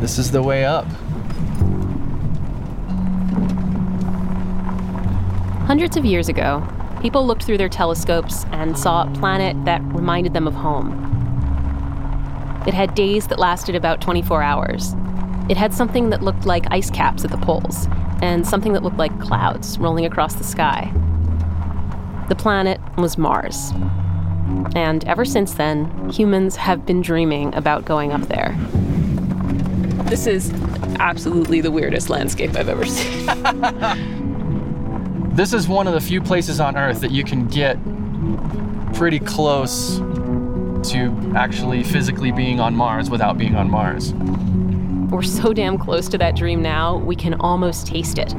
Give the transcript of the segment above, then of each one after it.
this is the way up. Hundreds of years ago, people looked through their telescopes and saw a planet that reminded them of home. It had days that lasted about 24 hours. It had something that looked like ice caps at the poles, and something that looked like clouds rolling across the sky. The planet was Mars. And ever since then, humans have been dreaming about going up there. This is absolutely the weirdest landscape I've ever seen. This is one of the few places on Earth that you can get pretty close to actually physically being on Mars without being on Mars. We're so damn close to that dream now, we can almost taste it.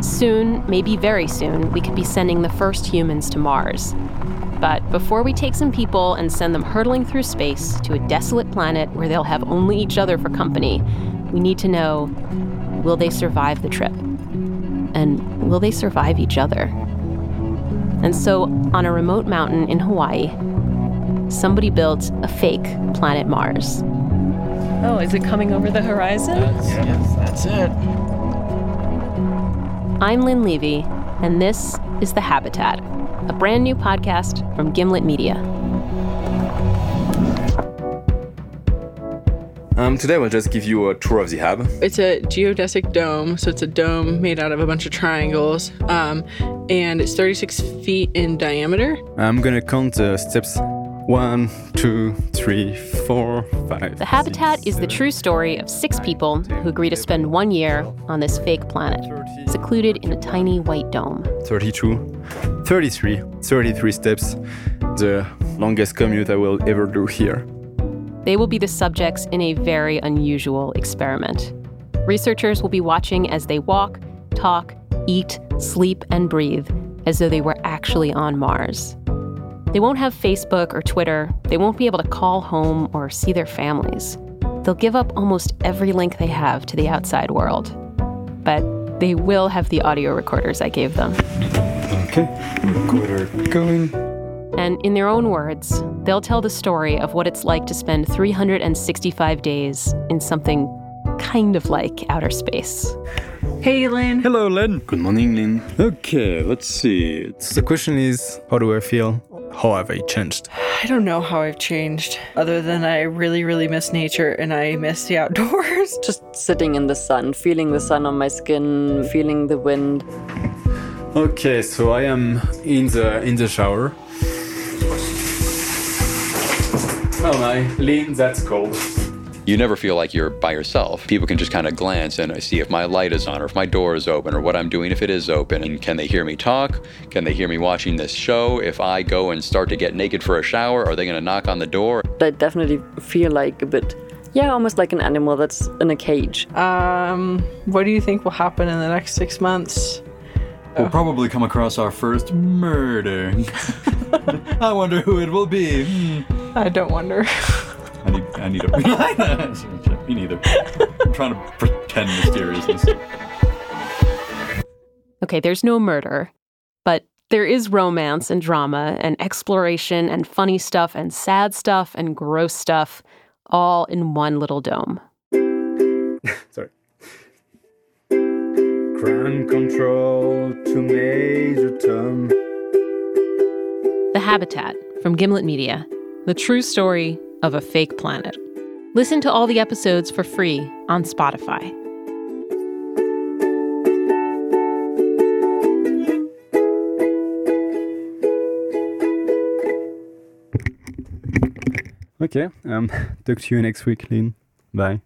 Soon, maybe very soon, we could be sending the first humans to Mars. But before we take some people and send them hurtling through space to a desolate planet where they'll have only each other for company, we need to know will they survive the trip? And will they survive each other? And so, on a remote mountain in Hawaii, somebody built a fake planet Mars. Oh, is it coming over the horizon? That's, yes, that's it. I'm Lynn Levy, and this is The Habitat, a brand new podcast from Gimlet Media. Um, today we'll just give you a tour of the hub. It's a geodesic dome, so it's a dome made out of a bunch of triangles, um, and it's 36 feet in diameter. I'm gonna count the steps. One, two, three, four, five. The Habitat is the true story of six people who agree to spend one year on this fake planet, secluded in a tiny white dome. 32, 33, 33 steps. The longest commute I will ever do here. They will be the subjects in a very unusual experiment. Researchers will be watching as they walk, talk, eat, sleep, and breathe as though they were actually on Mars. They won't have Facebook or Twitter. They won't be able to call home or see their families. They'll give up almost every link they have to the outside world. But they will have the audio recorders I gave them. Okay, recorder going. And in their own words, they'll tell the story of what it's like to spend 365 days in something kind of like outer space. Hey, Lynn. Hello, Lynn. Good morning, Lynn. Okay, let's see. The question is, how do I feel? How have I changed? I don't know how I've changed, other than I really, really miss nature and I miss the outdoors. Just sitting in the sun, feeling the sun on my skin, feeling the wind. Okay, so I am in the in the shower. Oh my, Lynn, that's cold. You never feel like you're by yourself. People can just kind of glance and see if my light is on or if my door is open or what I'm doing if it is open. And can they hear me talk? Can they hear me watching this show? If I go and start to get naked for a shower, are they going to knock on the door? I definitely feel like a bit, yeah, almost like an animal that's in a cage. Um, what do you think will happen in the next six months? We'll probably come across our first murder. I wonder who it will be. Hmm. I don't wonder. I need, I need a. Me neither. I'm trying to pretend mysteriousness. Okay, there's no murder, but there is romance and drama and exploration and funny stuff and sad stuff and gross stuff all in one little dome. Ground control to Major Tom. The Habitat from Gimlet Media, the true story of a fake planet. Listen to all the episodes for free on Spotify. Okay, um, talk to you next week, Lynn. Bye.